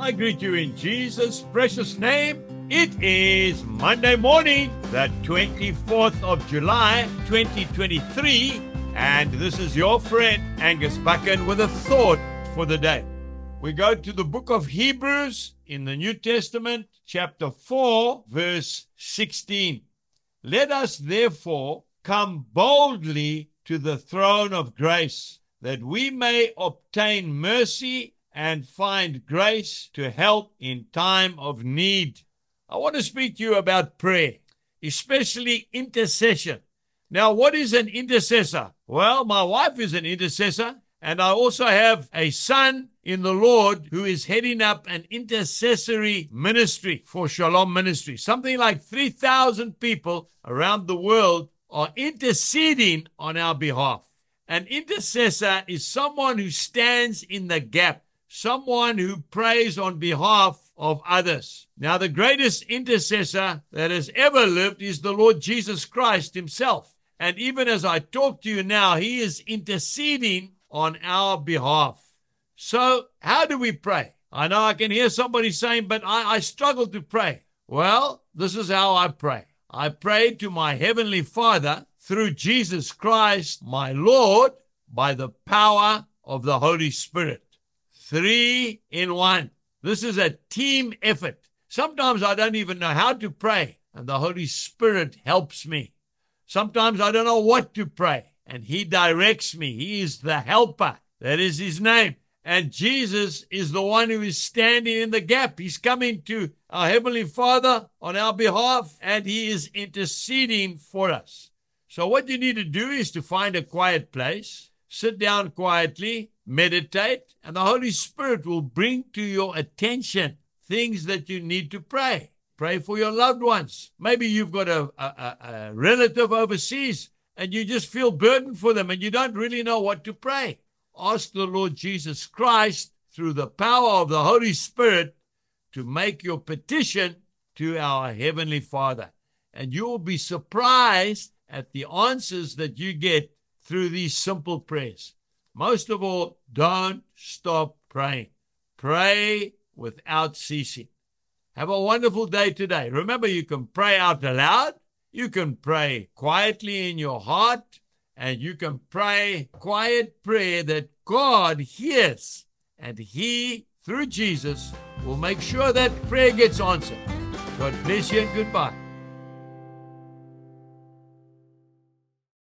I greet you in Jesus' precious name. It is Monday morning, the 24th of July, 2023, and this is your friend Angus Buchan with a thought for the day. We go to the book of Hebrews in the New Testament, chapter 4, verse 16. Let us therefore come boldly to the throne of grace, that we may obtain mercy and find grace to help in time of need. I want to speak to you about prayer, especially intercession. Now, what is an intercessor? Well, my wife is an intercessor, and I also have a son in the Lord who is heading up an intercessory ministry for Shalom Ministry. Something like 3,000 people around the world are interceding on our behalf. An intercessor is someone who stands in the gap someone who prays on behalf of others. Now, the greatest intercessor that has ever lived is the Lord Jesus Christ himself. And even as I talk to you now, he is interceding on our behalf. So, how do we pray? I know I can hear somebody saying, but I, I struggle to pray. Well, this is how I pray. I pray to my Heavenly Father through Jesus Christ, my Lord, by the power of the Holy Spirit three in one. This is a team effort. Sometimes I don't even know how to pray, and the Holy Spirit helps me. Sometimes I don't know what to pray, and He directs me. He is the helper. That is His name. And Jesus is the one who is standing in the gap. He's coming to our Heavenly Father on our behalf, and He is interceding for us. So, what you need to do is to find a quiet place, sit down quietly, meditate, and the Holy Spirit will bring to your attention things that you need to pray. Pray for your loved ones. Maybe you've got a, a, a relative overseas and you just feel burdened for them and you don't really know what to pray. Ask the Lord Jesus Christ through the power of the Holy Spirit to make your petition to our Heavenly Father. And you will be surprised at the answers that you get through these simple prayers. Most of all, don't stop praying. Pray without ceasing. Have a wonderful day today. Remember, you can pray out aloud, you can pray quietly in your heart, and you can pray quiet prayer that God hears. And He, through Jesus, will make sure that prayer gets answered. God bless you and goodbye.